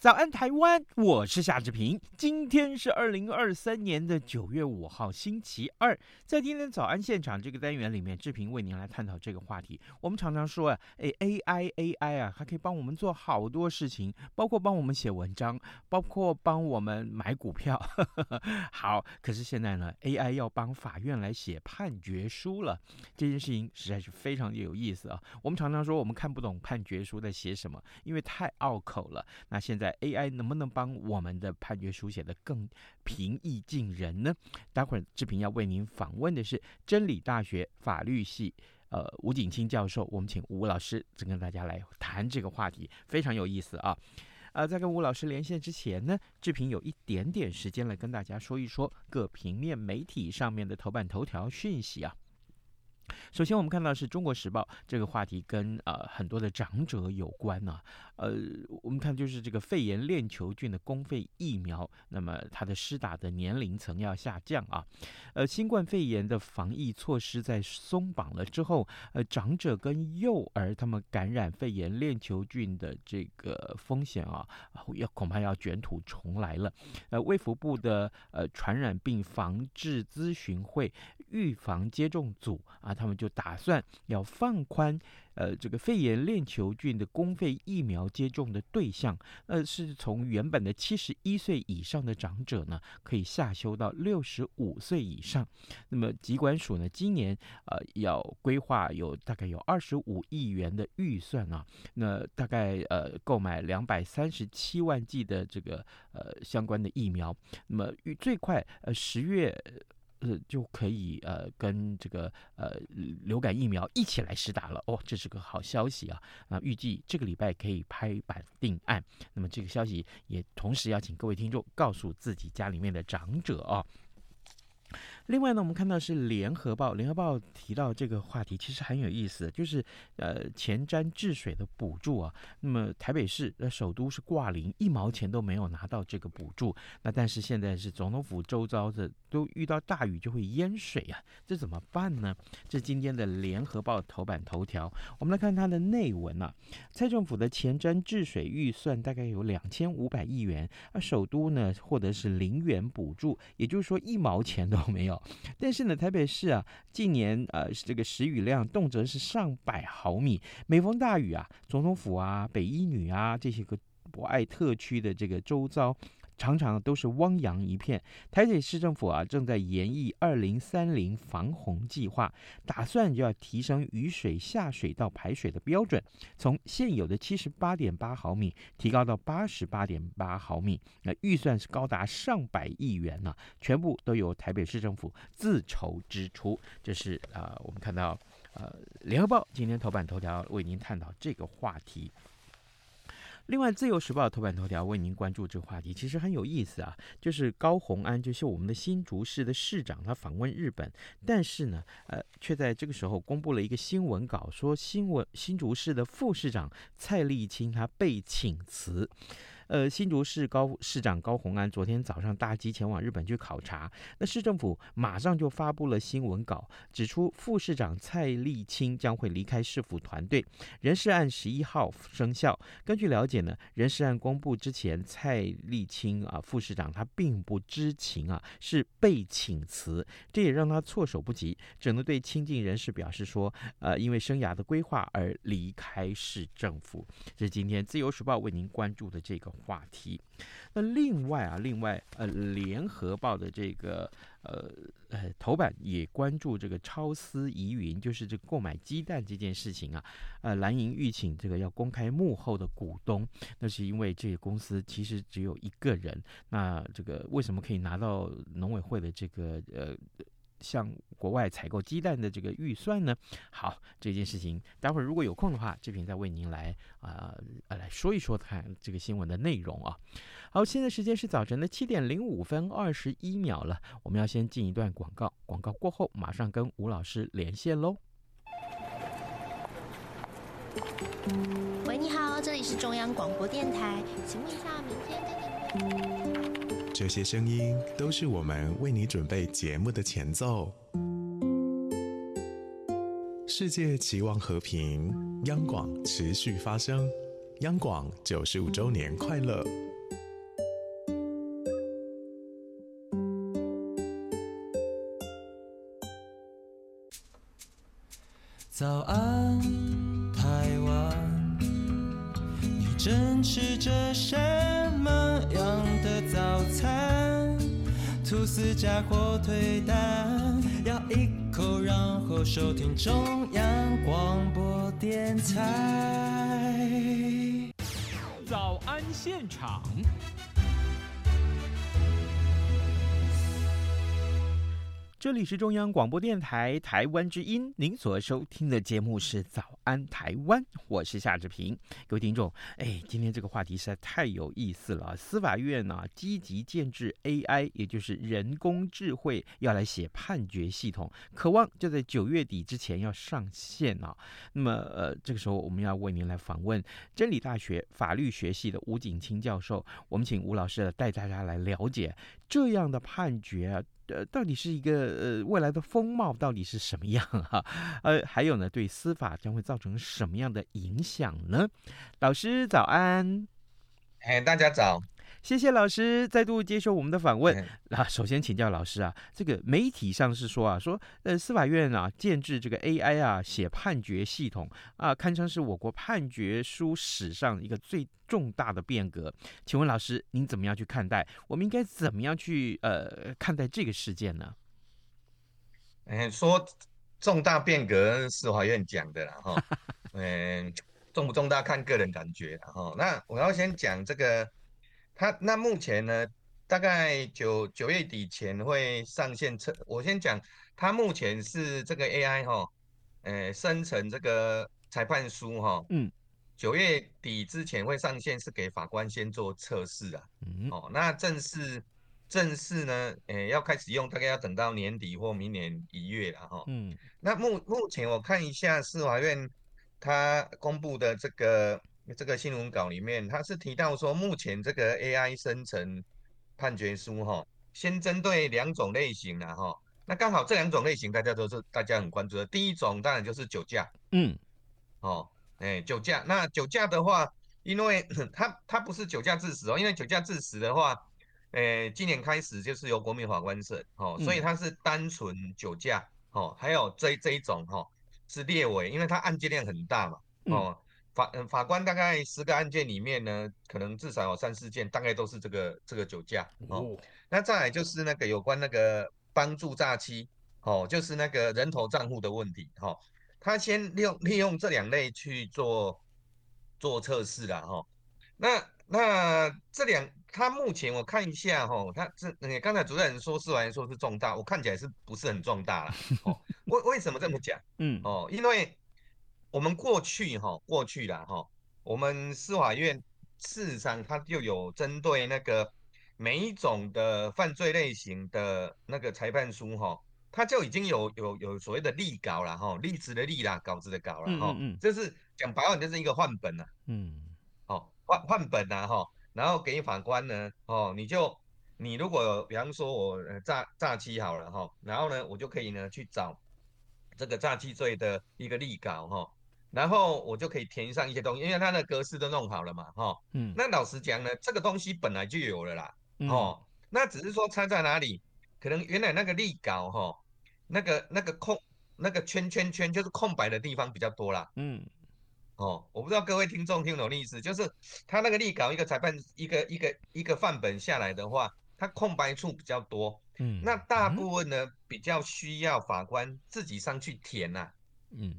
早安，台湾！我是夏志平。今天是二零二三年的九月五号，星期二。在今天早安现场这个单元里面，志平为您来探讨这个话题。我们常常说啊，哎，AI AI 啊，它可以帮我们做好多事情，包括帮我们写文章，包括帮我们买股票。好，可是现在呢，AI 要帮法院来写判决书了，这件事情实在是非常的有意思啊。我们常常说我们看不懂判决书在写什么，因为太拗口了。那现在。AI 能不能帮我们的判决书写得更平易近人呢？待会儿志平要为您访问的是真理大学法律系呃吴景清教授，我们请吴老师再跟大家来谈这个话题，非常有意思啊。呃，在跟吴老师连线之前呢，志平有一点点时间来跟大家说一说各平面媒体上面的头版头条讯息啊。首先，我们看到是中国时报这个话题跟呃很多的长者有关呢、啊。呃，我们看就是这个肺炎链球菌的公费疫苗，那么它的施打的年龄层要下降啊。呃，新冠肺炎的防疫措施在松绑了之后，呃，长者跟幼儿他们感染肺炎链球菌的这个风险啊，要恐怕要卷土重来了。呃，卫福部的呃传染病防治咨询会预防接种组啊。他们就打算要放宽，呃，这个肺炎链球菌的公费疫苗接种的对象，呃，是从原本的七十一岁以上的长者呢，可以下修到六十五岁以上。那么，疾管署呢，今年呃要规划有大概有二十五亿元的预算啊，那大概呃购买两百三十七万剂的这个呃相关的疫苗。那么，最快呃十月。呃，就可以呃跟这个呃流感疫苗一起来实打了哦，这是个好消息啊！那预计这个礼拜可以拍板定案。那么这个消息也同时要请各位听众告诉自己家里面的长者啊。另外呢，我们看到是联合报，联合报提到这个话题其实很有意思，就是呃前瞻治水的补助啊。那么台北市呃首都是挂零，一毛钱都没有拿到这个补助。那但是现在是总统府周遭的都遇到大雨就会淹水啊，这怎么办呢？这今天的联合报头版头条。我们来看它的内文啊，蔡政府的前瞻治水预算大概有两千五百亿元，而首都呢获得是零元补助，也就是说一毛钱都没有。但是呢，台北市啊，近年呃这个时雨量动辄是上百毫米，每逢大雨啊，总统府啊、北一女啊这些个博爱特区的这个周遭。常常都是汪洋一片。台北市政府啊，正在研议二零三零防洪计划，打算就要提升雨水下水道排水的标准，从现有的七十八点八毫米提高到八十八点八毫米。那预算是高达上百亿元呢、全部都由台北市政府自筹支出。这是啊、呃，我们看到呃，联合报今天头版头条为您探讨这个话题。另外，《自由时报》头版头条为您关注这个话题，其实很有意思啊。就是高宏安，就是我们的新竹市的市长，他访问日本，但是呢，呃，却在这个时候公布了一个新闻稿，说新闻新竹市的副市长蔡丽清他被请辞。呃，新竹市高市长高虹安昨天早上搭机前往日本去考察，那市政府马上就发布了新闻稿，指出副市长蔡丽清将会离开市府团队，人事案十一号生效。根据了解呢，人事案公布之前，蔡丽清啊副市长他并不知情啊，是被请辞，这也让他措手不及，只能对亲近人士表示说，呃，因为生涯的规划而离开市政府。这是今天自由时报为您关注的这个。话题，那另外啊，另外呃，联合报的这个呃呃头版也关注这个超思疑云，就是这购买鸡蛋这件事情啊，呃，蓝营吁请这个要公开幕后的股东，那是因为这个公司其实只有一个人，那这个为什么可以拿到农委会的这个呃向国外采购鸡蛋的这个预算呢？好，这件事情待会儿如果有空的话，志平再为您来啊呃来说一说看这个新闻的内容啊。好，现在时间是早晨的七点零五分二十一秒了，我们要先进一段广告，广告过后马上跟吴老师连线喽。喂，你好，这里是中央广播电台，请问一下明天这些声音都是我们为你准备节目的前奏。世界期望和平，央广持续发声，央广九十五周年快乐。早安。台湾，你正吃着什吐司加火腿蛋，咬一口，然后收听中央广播电台。早安现场。这里是中央广播电台台湾之音，您所收听的节目是《早安台湾》，我是夏志平。各位听众，哎，今天这个话题实在太有意思了。司法院呢、积极建置 AI，也就是人工智慧，要来写判决系统，渴望就在九月底之前要上线啊。那么，呃，这个时候我们要为您来访问真理大学法律学系的吴景清教授，我们请吴老师带大家来了解这样的判决。呃，到底是一个呃未来的风貌到底是什么样哈、啊？呃，还有呢，对司法将会造成什么样的影响呢？老师早安，哎，大家早。谢谢老师再度接受我们的访问。那首先请教老师啊，这个媒体上是说啊，说呃司法院啊建制这个 AI 啊写判决系统啊，堪称是我国判决书史上一个最重大的变革。请问老师您怎么样去看待？我们应该怎么样去呃看待这个事件呢？嗯，说重大变革司法院讲的啦哈，嗯，重不重大看个人感觉哈。那我要先讲这个。它那目前呢，大概九九月底前会上线测。我先讲，他目前是这个 AI 哈，呃，生成这个裁判书哈，嗯，九月底之前会上线，是给法官先做测试啊，嗯，哦，那正式正式呢，呃，要开始用，大概要等到年底或明年一月了哈，嗯，那目目前我看一下司法院他公布的这个。这个新闻稿里面，他是提到说，目前这个 AI 生成判决书哈，先针对两种类型啊哈。那刚好这两种类型，大家都是大家很关注的。第一种当然就是酒驾，嗯，哦，哎，酒驾。那酒驾的话，因为 它它不是酒驾致死哦，因为酒驾致死的话，呃，今年开始就是由国民法官审哦，所以它是单纯酒驾哦。还有这这一种哈，是列为，因为它案件量很大嘛，哦。法嗯，法官大概十个案件里面呢，可能至少有三四件，大概都是这个这个酒驾哦。那再来就是那个有关那个帮助诈欺哦，就是那个人头账户的问题哈、哦。他先利用利用这两类去做做测试了哈。那那这两，他目前我看一下哈、哦，他这你刚才主任说是完说是重大，我看起来是不是很重大了？哦，为为什么这么讲？嗯哦，因为。我们过去哈，过去了哈，我们司法院事实上它就有针对那个每一种的犯罪类型的那个裁判书哈，它就已经有有有所谓的立稿了哈，例子的例啦，稿子的稿了哈，嗯，嗯，这是讲白话就是一个范本呐，嗯，好范范本呐哈，然后给法官呢，哦，你就你如果比方说我诈诈欺好了哈，然后呢我就可以呢去找这个诈欺罪的一个立稿哈。然后我就可以填上一些东西，因为它的格式都弄好了嘛，哈，嗯，那老实讲呢，这个东西本来就有了啦，哦，那只是说差在哪里，可能原来那个立稿哈，那个那个空那个圈圈圈就是空白的地方比较多啦，嗯，哦，我不知道各位听众听懂的意思，就是他那个立稿一个裁判一个一个一个范本下来的话，它空白处比较多，嗯，那大部分呢比较需要法官自己上去填呐，嗯。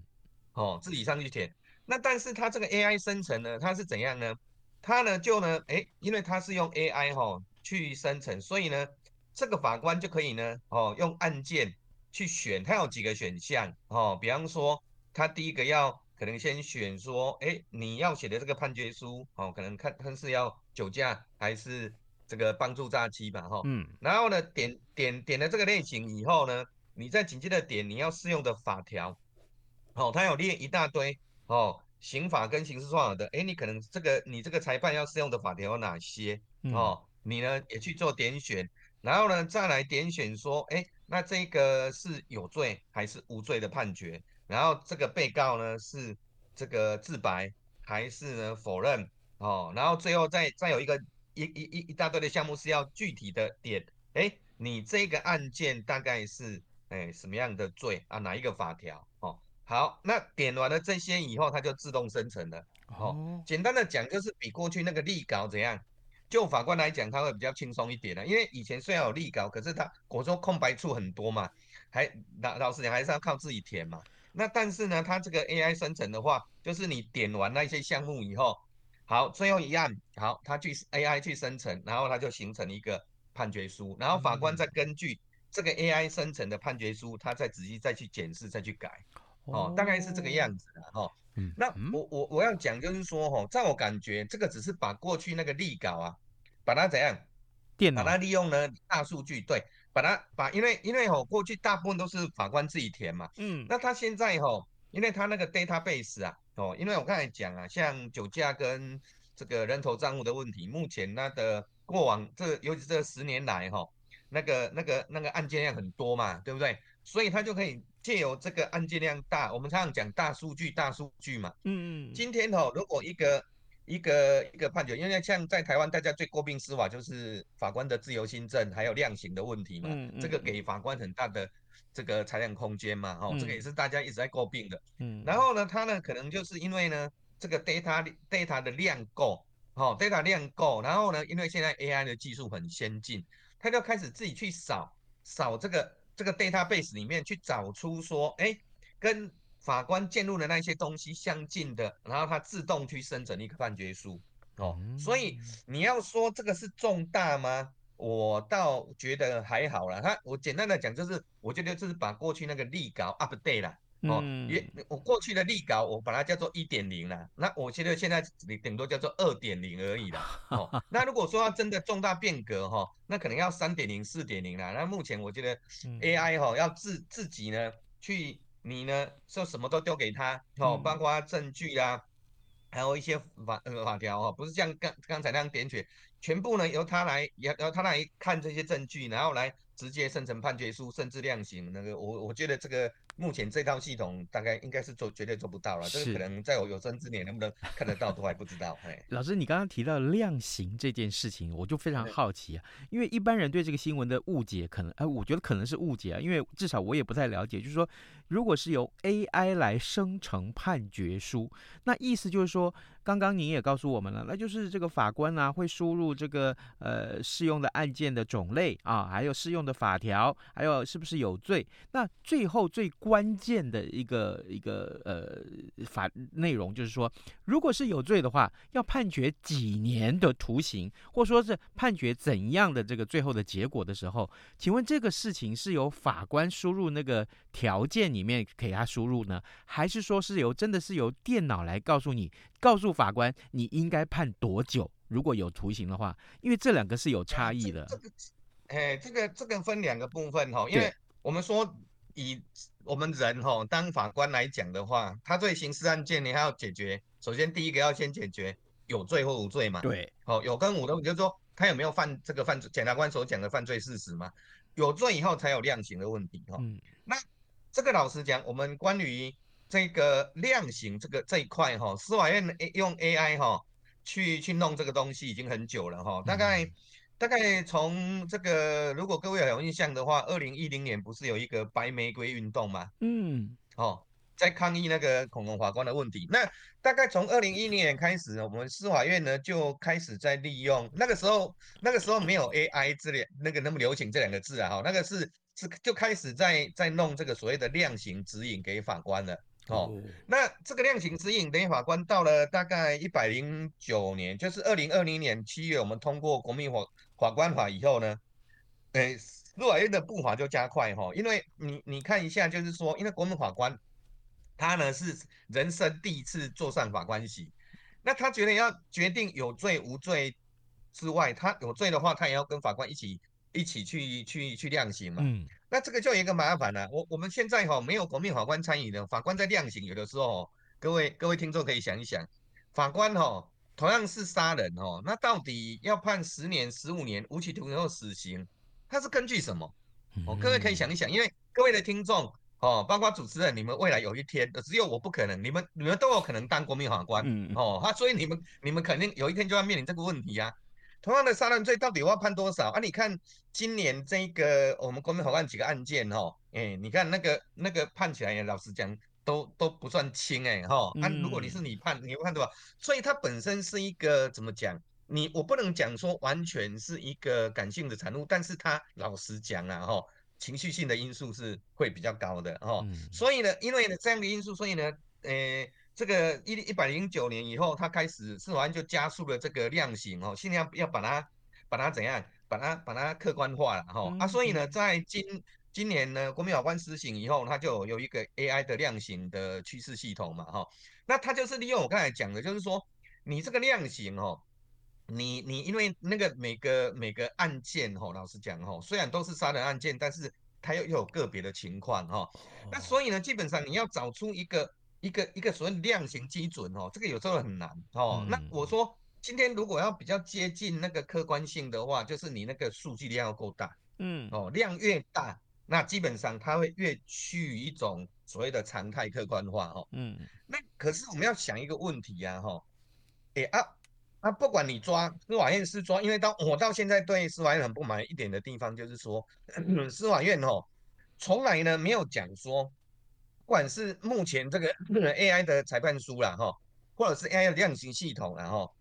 哦，自己上去填。那但是它这个 AI 生成呢，它是怎样呢？它呢就呢，哎，因为它是用 AI 哈、哦、去生成，所以呢，这个法官就可以呢，哦，用按键去选，它有几个选项哦，比方说它第一个要可能先选说，哎，你要写的这个判决书哦，可能看看是要酒驾还是这个帮助诈欺吧，哈、哦，嗯，然后呢，点点点了这个类型以后呢，你再紧接着点你要适用的法条，哦，他有列一大堆哦，刑法跟刑事诉讼的，哎，你可能这个你这个裁判要适用的法条有哪些？哦，你呢也去做点选，然后呢再来点选说，哎，那这个是有罪还是无罪的判决？然后这个被告呢是这个自白还是呢否认？哦，然后最后再再有一个一一一一大堆的项目是要具体的点，哎，你这个案件大概是哎什么样的罪啊？哪一个法条？哦，好，那点完了这些以后，它就自动生成了。哦，简单的讲就是比过去那个立稿怎样？就法官来讲，他会比较轻松一点的，因为以前虽然有立稿，可是他我说空白处很多嘛，还老老实讲还是要靠自己填嘛。那但是呢，它这个 AI 生成的话，就是你点完那些项目以后，好，最后一案，好，它去 AI 去生成，然后它就形成一个判决书，然后法官再根据这个 AI 生成的判决书，他再仔细再去检视再去改，哦，大概是这个样子的哈。嗯，那我我我要讲就是说哈，在我感觉这个只是把过去那个例稿啊，把它怎样，电脑把它利用呢大数据，对，把它把因为因为哦过去大部分都是法官自己填嘛，嗯，那他现在哦，因为他那个 database 啊，哦，因为我刚才讲啊，像酒驾跟这个人头账户的问题，目前那的过往这尤其这十年来哈，那个那个那个案件量很多嘛，对不对？所以他就可以。借由这个案件量大，我们常常讲大数据，大数据嘛。嗯嗯。今天哦，如果一个一个一个判决，因为像在台湾，大家最诟病司法就是法官的自由心证还有量刑的问题嘛。嗯嗯。这个给法官很大的这个裁量空间嘛。哦，这个也是大家一直在诟病的。嗯。然后呢，他呢可能就是因为呢这个 data data 的量够，哦，data 量够，然后呢，因为现在 AI 的技术很先进，他就开始自己去扫扫这个。这个 database 里面去找出说，哎，跟法官介入的那些东西相近的，然后它自动去生成一个判决书，哦，所以你要说这个是重大吗？我倒觉得还好啦。它我简单的讲就是，我觉得就是把过去那个立稿 update 了。哦，也我过去的立稿，我把它叫做一点零了。那我觉得现在你顶多叫做二点零而已啦。哦，那如果说要真的重大变革哈，那可能要三点零、四点零了。那目前我觉得 AI 哈要自自己呢去，你呢说什么都丢给他哦，包括证据啊，还有一些法呃法条哦，不是像刚刚才那样点选，全部呢由他来，由由他来看这些证据，然后来直接生成判决书，甚至量刑。那个我我觉得这个。目前这套系统大概应该是做绝对做不到了，这个可能在我有生之年能不能看得到都还不知道。哎，老师，你刚刚提到量刑这件事情，我就非常好奇啊，因为一般人对这个新闻的误解，可能哎，我觉得可能是误解啊，因为至少我也不太了解，就是说，如果是由 AI 来生成判决书，那意思就是说。刚刚您也告诉我们了，那就是这个法官呢、啊、会输入这个呃适用的案件的种类啊，还有适用的法条，还有是不是有罪。那最后最关键的一个一个呃法内容就是说，如果是有罪的话，要判决几年的徒刑，或说是判决怎样的这个最后的结果的时候，请问这个事情是由法官输入那个条件里面给他输入呢，还是说是由真的是由电脑来告诉你？告诉法官，你应该判多久？如果有徒刑的话，因为这两个是有差异的。这个，哎，这个这个分两个部分哈，因为我们说以我们人哈当法官来讲的话，他对刑事案件你还要解决，首先第一个要先解决有罪或无罪嘛。对，哦，有跟无的，就是说他有没有犯这个犯罪，检察官所讲的犯罪事实嘛？有罪以后才有量刑的问题哈。嗯，那这个老实讲，我们关于。这个量刑这个这一块哈，司法院用 AI 哈去去弄这个东西已经很久了哈，大概大概从这个如果各位有印象的话，二零一零年不是有一个白玫瑰运动吗？嗯，哦，在抗议那个恐龙法官的问题。那大概从二零一零年开始，我们司法院呢就开始在利用那个时候那个时候没有 AI 这两那个那么流行这两个字啊哈，那个是是就开始在在弄这个所谓的量刑指引给法官了。哦，那这个量刑指引等于法官到了大概一百零九年，就是二零二零年七月，我们通过国民法法官法以后呢，呃，司法院的步伐就加快哈，因为你你看一下，就是说，因为国民法官他呢是人生第一次坐上法官席，那他觉得要决定有罪无罪之外，他有罪的话，他也要跟法官一起一起去去去量刑嘛。嗯。那这个就有一个麻烦了，我我们现在哈没有国民法官参与的，法官在量刑，有的时候，各位各位听众可以想一想，法官哈。同样是杀人哦，那到底要判十年、十五年、无期徒刑或死刑？他是根据什么？哦，各位可以想一想，因为各位的听众哦，包括主持人，你们未来有一天，只有我不可能，你们你们都有可能当国民法官哦，他所以你们你们肯定有一天就要面临这个问题啊。同样的杀人罪，到底我要判多少啊？你看今年这个我们国民法官几个案件哦，哎，你看那个那个判起来，老实讲。都都不算轻哎哈，那、啊、如果你是你判，你会判多少？所以它本身是一个怎么讲？你我不能讲说完全是一个感性的产物，但是它老实讲啊哈，情绪性的因素是会比较高的哈。所以呢，因为呢这样的因素，所以呢，呃，这个一一百零九年以后，他开始司法院就加速了这个量刑哦，尽量要把它把它怎样，把它把它客观化了哈啊，所以呢，在今今年呢，国民法官施行以后，它就有一个 AI 的量刑的趋势系统嘛，哈，那它就是利用我刚才讲的，就是说你这个量刑哦，你你因为那个每个每个案件哈，老实讲哈，虽然都是杀人案件，但是它又又有个别的情况哈，那所以呢，基本上你要找出一个一个一个所谓量刑基准哦，这个有时候很难哦。那我说今天如果要比较接近那个客观性的话，就是你那个数据量要够大，嗯，哦，量越大。那基本上它会越趋于一种所谓的常态客观化哦，嗯，那可是我们要想一个问题呀，哈，哎啊啊，不管你抓司法院是抓，因为到我到现在对司法院很不满一点的地方就是说，司法院哦，从来呢没有讲说，不管是目前这个 AI 的裁判书啦哈，或者是 AI 的量刑系统啦哈，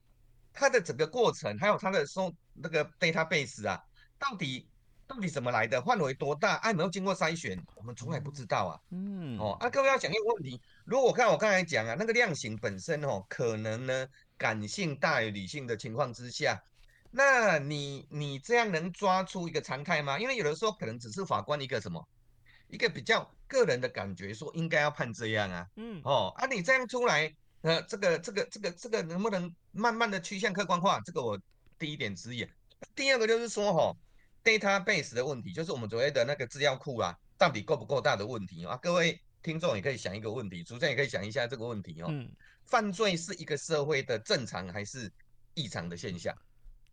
它的整个过程还有它的说那个 database 啊，到底。到底怎么来的？范围多大？啊、有，没有经过筛选，我们从来不知道啊。嗯，哦，啊，各位要讲一个问题，如果看我刚才讲啊，那个量刑本身哦，可能呢感性大于理性的情况之下，那你你这样能抓出一个常态吗？因为有的时候可能只是法官一个什么，一个比较个人的感觉，说应该要判这样啊。嗯，哦，啊，你这样出来，呃，这个这个这个这个能不能慢慢的趋向客观化？这个我第一点质疑。第二个就是说，哈。database 的问题，就是我们所谓的那个资料库啊，到底够不够大的问题啊？各位听众也可以想一个问题，主持人也可以想一下这个问题哦。嗯，犯罪是一个社会的正常还是异常的现象？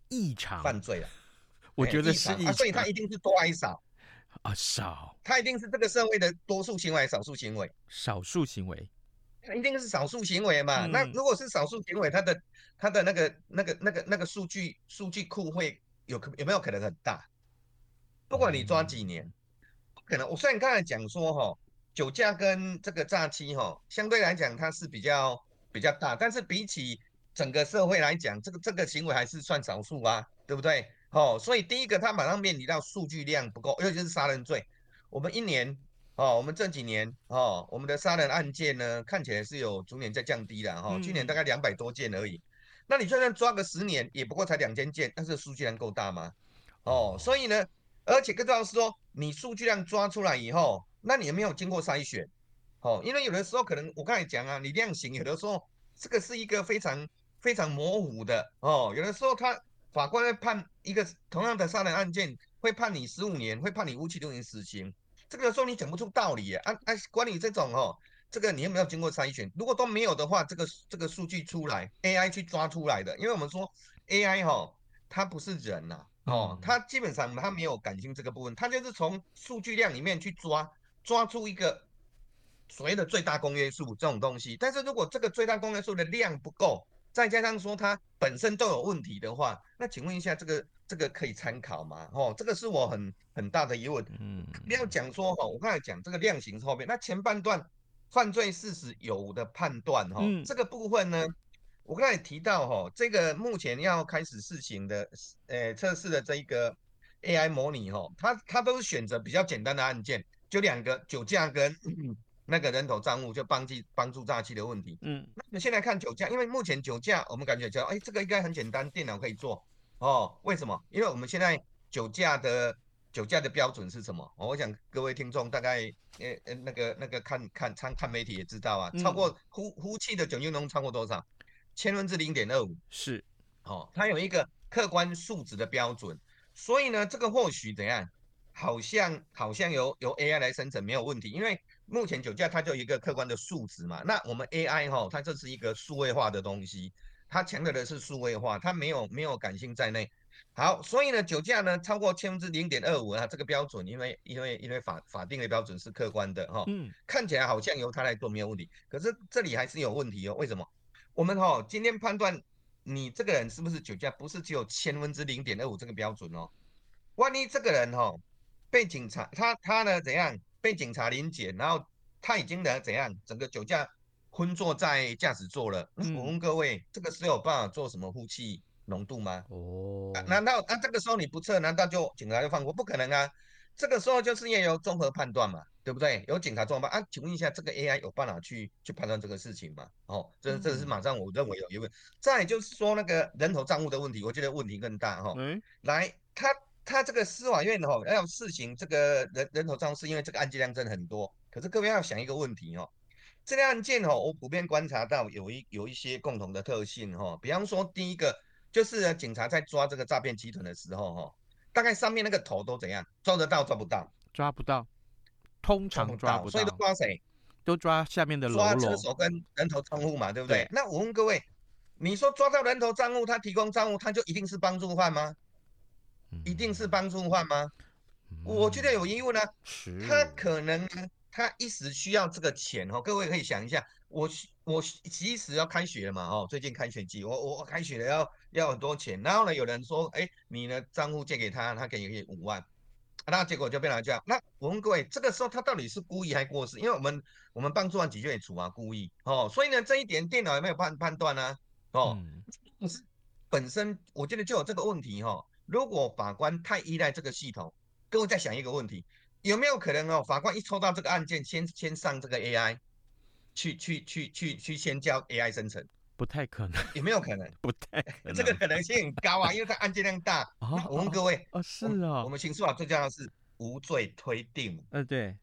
异常犯罪啊，我觉得是异常，啊，所以它一定是多还是少啊？少，它一定是这个社会的多数行为还是少数行为？少数行为，一定是少数行为嘛？嗯，那如果是少数行为，它的它的那个那个那个那个数据数据库会有可有没有可能很大？不管你抓几年，不可能。我虽然刚才讲说哈，酒驾跟这个诈欺哈，相对来讲它是比较比较大，但是比起整个社会来讲，这个这个行为还是算少数啊，对不对？哦，所以第一个他马上面临到数据量不够，尤其是杀人罪。我们一年哦，我们这几年哦，我们的杀人案件呢，看起来是有逐年在降低的哈，去年大概两百多件而已。那你就算抓个十年，也不过才两千件，但是数据量够大吗？哦，所以呢。而且更重要是说，你数据量抓出来以后，那你有没有经过筛选？哦，因为有的时候可能我刚才讲啊，你量刑有的时候这个是一个非常非常模糊的哦。有的时候他法官会判一个同样的杀人案件，会判你十五年，会判你无期徒刑死刑。这个时候你讲不出道理啊。啊，关于这种哦，这个你有没有经过筛选？如果都没有的话，这个这个数据出来，AI 去抓出来的，因为我们说 AI 哈，它不是人呐、啊。哦，它基本上它没有感性这个部分，它就是从数据量里面去抓，抓出一个所谓的最大公约数这种东西。但是如果这个最大公约数的量不够，再加上说它本身都有问题的话，那请问一下，这个这个可以参考吗？哦，这个是我很很大的疑问。嗯，不要讲说哦，我刚才讲这个量刑后面，那前半段犯罪事实有的判断哈，这个部分呢？我刚才提到哈，这个目前要开始试行的，呃，测试的这一个 AI 模拟哈，它它都是选择比较简单的案件，就两个酒驾跟那个人头账户就帮助帮助诈欺的问题。嗯，那你现在看酒驾，因为目前酒驾我们感觉叫哎，这个应该很简单，电脑可以做哦。为什么？因为我们现在酒驾的酒驾的标准是什么？我想各位听众大概呃呃那个那个看看看看媒体也知道啊，超过呼呼气的酒精浓度超过多少？千分之零点二五是，哦，它有一个客观数值的标准，所以呢，这个或许怎样？好像好像由由 AI 来生成没有问题，因为目前酒驾它就一个客观的数值嘛。那我们 AI 哈，它这是一个数位化的东西，它强调的是数位化，它没有没有感性在内。好，所以呢，酒驾呢超过千分之零点二五啊，这个标准，因为因为因为法法定的标准是客观的哈，嗯，看起来好像由他来做没有问题，可是这里还是有问题哦。为什么？我们哈今天判断你这个人是不是酒驾，不是只有千分之零点二五这个标准哦，万一这个人哈。被警察他他呢怎样被警察临检，然后他已经呢怎样整个酒驾昏坐在驾驶座了。我问各位，这个是有办法做什么呼气浓度吗？哦，难道那这个时候你不测，难道就警察就放过？不可能啊！这个时候就是要有综合判断嘛，对不对？有警察综合判啊？请问一下，这个 AI 有办法去去判断这个事情吗？哦，这这是马上我认为有疑问。再就是说那个人头账户的问题，我觉得问题更大哈。嗯，来他。他这个司法院吼要试行这个人人头账户，是因为这个案件量真的很多。可是各位要想一个问题哦，这个案件吼，我普遍观察到有一有一些共同的特性哈。比方说，第一个就是警察在抓这个诈骗集团的时候哈，大概上面那个头都怎样抓得到抓不到？抓不到，通常抓不到。所以都抓谁？都抓下面的喽啰。抓车手跟人头账户嘛，对不对？对。那我问各位，你说抓到人头账户，他提供账户，他就一定是帮助犯吗？一定是帮助换吗？嗯、我觉得有疑问呢、啊。他可能他一时需要这个钱哦。各位可以想一下，我我其实要开学了嘛哦，最近开学季，我我开学了要要很多钱。然后呢，有人说，哎，你的账户借给他，他给五万，那结果就变成这样。那我问各位，这个时候他到底是故意还过失？因为我们我们帮助犯的确也处罚故意哦，所以呢，这一点电脑有没有判判断呢？哦，不是、嗯、本身我觉得就有这个问题哈、哦。如果法官太依赖这个系统，各位再想一个问题，有没有可能哦？法官一抽到这个案件，先先上这个 AI，去去去去去先教 AI 生成？不太可能。有没有可能？不太可能。这个可能性很高啊，因为它案件量大。哦、我问各位，哦，是啊，我们刑事法最重要的是无罪推定。嗯，对。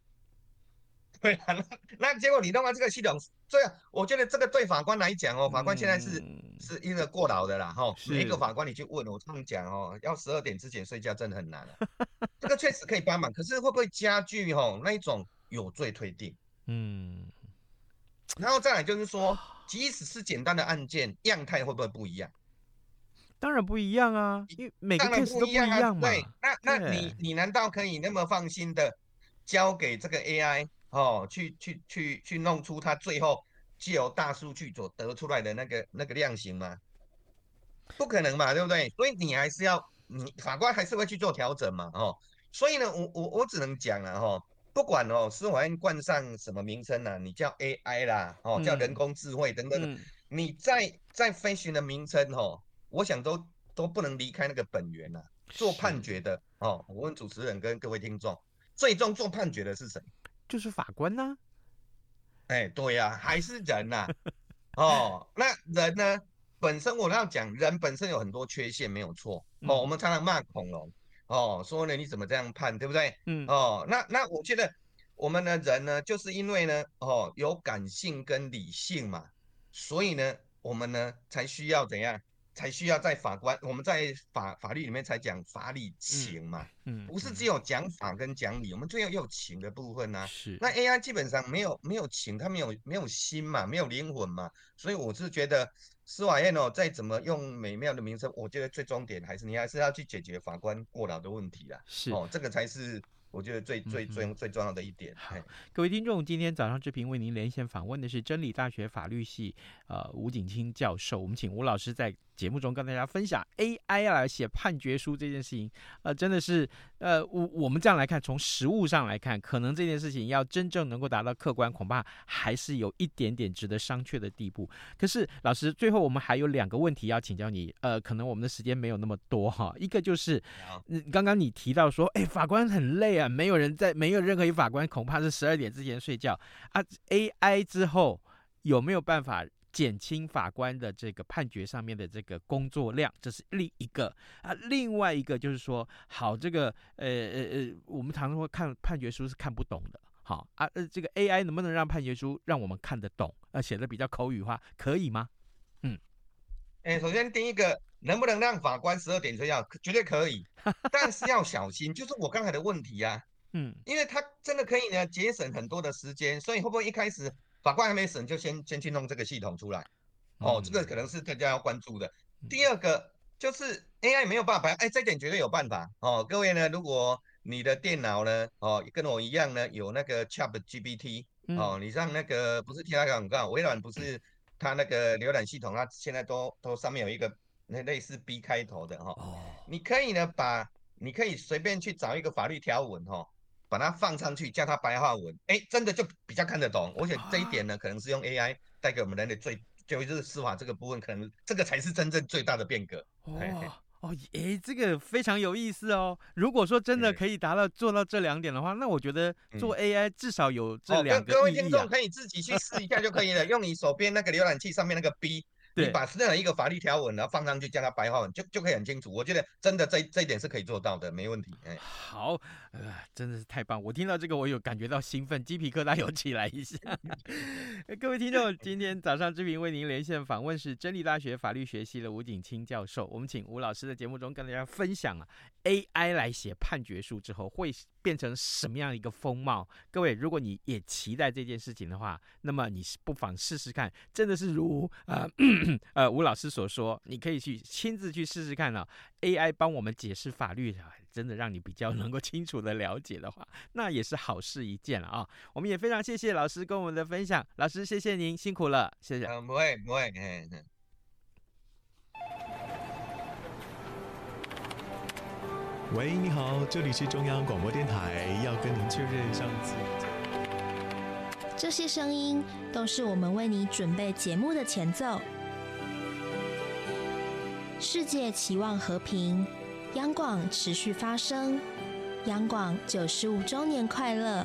对啊，那那结果你弄完这个系统，对啊，我觉得这个对法官来讲哦，法官现在是、嗯、是一个过劳的啦，哈。每一个法官你去问，我这么讲哦，要十二点之前睡觉真的很难。这个确实可以帮忙，可是会不会加剧哈那一种有罪推定？嗯。然后再来就是说，即使是简单的案件，样态会不会不一样？当然不一样啊，因为每个 case 都不一样嘛。对，那那你你难道可以那么放心的交给这个 AI？哦，去去去去弄出他最后借由大数据所得出来的那个那个量刑吗？不可能嘛，对不对？所以你还是要，你法官还是会去做调整嘛，哦。所以呢，我我我只能讲了哈，不管哦，司法院冠上什么名称呢？你叫 AI 啦，哦，叫人工智慧等等，嗯、你在在飞行的名称哦，我想都都不能离开那个本源呐。做判决的哦，我问主持人跟各位听众，最终做判决的是谁？就是法官呢、啊，哎、欸，对呀、啊，还是人呐、啊，哦，那人呢，本身我要讲，人本身有很多缺陷，没有错，哦，我们常常骂恐龙，哦，说呢你怎么这样判，对不对？嗯，哦，那那我觉得我们的人呢，就是因为呢，哦，有感性跟理性嘛，所以呢，我们呢才需要怎样？才需要在法官，我们在法法律里面才讲法理情嘛，嗯，嗯，不是只有讲法跟讲理，我们最后又有情的部分呢、啊。是，那 AI 基本上没有没有情，它没有没有心嘛，没有灵魂嘛，所以我是觉得司法院哦，再怎么用美妙的名称，我觉得最终点还是你还是要去解决法官过劳的问题啦。是，哦，这个才是。我觉得最最最最重要的一点。好，各位听众，今天早上志平为您连线访问的是真理大学法律系呃吴景清教授。我们请吴老师在节目中跟大家分享 AI 来写判决书这件事情，呃，真的是呃我我们这样来看，从实物上来看，可能这件事情要真正能够达到客观，恐怕还是有一点点值得商榷的地步。可是老师，最后我们还有两个问题要请教你，呃，可能我们的时间没有那么多哈。一个就是，嗯，刚刚你提到说，哎，法官很累啊。没有人在，没有任何一法官恐怕是十二点之前睡觉啊。AI 之后有没有办法减轻法官的这个判决上面的这个工作量，这是另一个啊。另外一个就是说，好，这个呃呃呃，我们常常会看判决书是看不懂的，好啊，呃，这个 AI 能不能让判决书让我们看得懂，呃，写的比较口语化，可以吗？嗯，哎，首先第一个，能不能让法官十二点睡觉？绝对可以，但是要小心，就是我刚才的问题啊。嗯，因为他真的可以呢节省很多的时间，所以会不会一开始法官还没审就先先去弄这个系统出来？哦，这个可能是大家要关注的。第二个就是 AI 没有办法，哎，这点绝对有办法哦。各位呢，如果你的电脑呢，哦，跟我一样呢，有那个 ChatGPT 哦，你上那个不是听他广告，微软不是它那个浏览系统，它现在都都上面有一个那类似 B 开头的哈，哦，你可以呢把，你可以随便去找一个法律条文哈。把它放上去，叫它白话文，哎，真的就比较看得懂。而且这一点呢，可能是用 AI 带给我们人类最，就是司法这个部分，可能这个才是真正最大的变革。哦哦，哎，这个非常有意思哦。如果说真的可以达到做到这两点的话，那我觉得做 AI 至少有这两个、啊哦、各位听众 可以自己去试一下就可以了，用你手边那个浏览器上面那个 B。你把这样一个法律条文，然后放上去，叫它白话文，就就可以很清楚。我觉得真的这这一点是可以做到的，没问题。哎，好，呃，真的是太棒！我听到这个，我有感觉到兴奋，鸡皮疙瘩有起来一下。各位听众，今天早上志平为您连线访问是真理大学法律学系的吴景清教授。我们请吴老师的节目中跟大家分享啊，AI 来写判决书之后会变成什么样一个风貌？各位，如果你也期待这件事情的话，那么你不妨试试看，真的是如呃。呃，吴老师所说，你可以去亲自去试试看啊。AI 帮我们解释法律，真的让你比较能够清楚的了解的话，那也是好事一件了啊。我们也非常谢谢老师跟我们的分享，老师谢谢您辛苦了，谢谢。嗯，不会不会。嗯嗯。喂，你好，这里是中央广播电台，要跟您确认上次。这些声音都是我们为你准备节目的前奏。世界期望和平，央广持续发声，央广九十五周年快乐！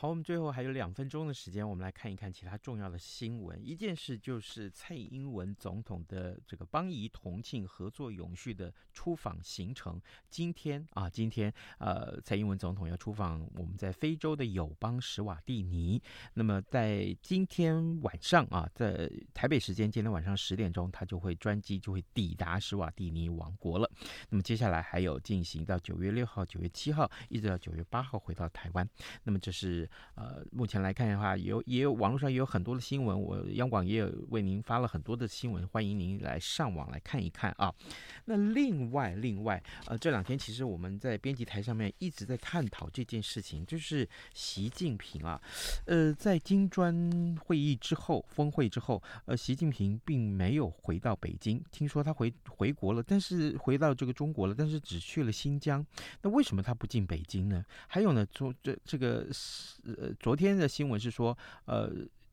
好，我们最后还有两分钟的时间，我们来看一看其他重要的新闻。一件事就是蔡英文总统的这个邦谊同庆合作永续的出访行程。今天啊，今天呃，蔡英文总统要出访我们在非洲的友邦史瓦蒂尼。那么在今天晚上啊，在台北时间今天晚上十点钟，他就会专机就会抵达史瓦蒂尼王国了。那么接下来还有进行到九月六号、九月七号，一直到九月八号回到台湾。那么这是。呃，目前来看的话，有也有网络上也有很多的新闻，我央广也有为您发了很多的新闻，欢迎您来上网来看一看啊。那另外，另外，呃，这两天其实我们在编辑台上面一直在探讨这件事情，就是习近平啊，呃，在金砖会议之后，峰会之后，呃，习近平并没有回到北京，听说他回回国了，但是回到这个中国了，但是只去了新疆。那为什么他不进北京呢？还有呢，说这这个是。呃，昨天的新闻是说，呃，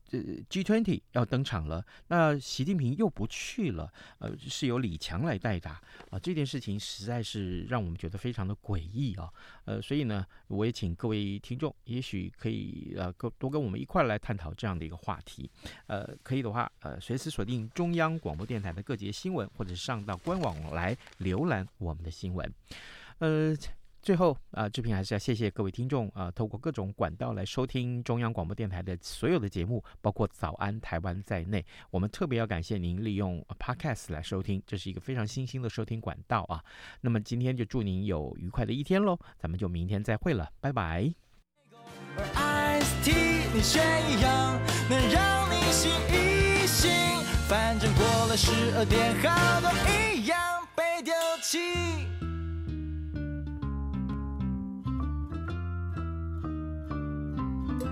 这 G20 要登场了，那习近平又不去了，呃，是由李强来代打啊，这件事情实在是让我们觉得非常的诡异啊，呃，所以呢，我也请各位听众，也许可以呃，多跟我们一块来探讨这样的一个话题，呃，可以的话，呃，随时锁定中央广播电台的各节新闻，或者上到官网来浏览我们的新闻，呃。最后啊，志平还是要谢谢各位听众啊，透过各种管道来收听中央广播电台的所有的节目，包括《早安台湾》在内。我们特别要感谢您利用 Podcast 来收听，这是一个非常新兴的收听管道啊。那么今天就祝您有愉快的一天喽，咱们就明天再会了，拜拜。反正过了十二点，好多一样被丢弃。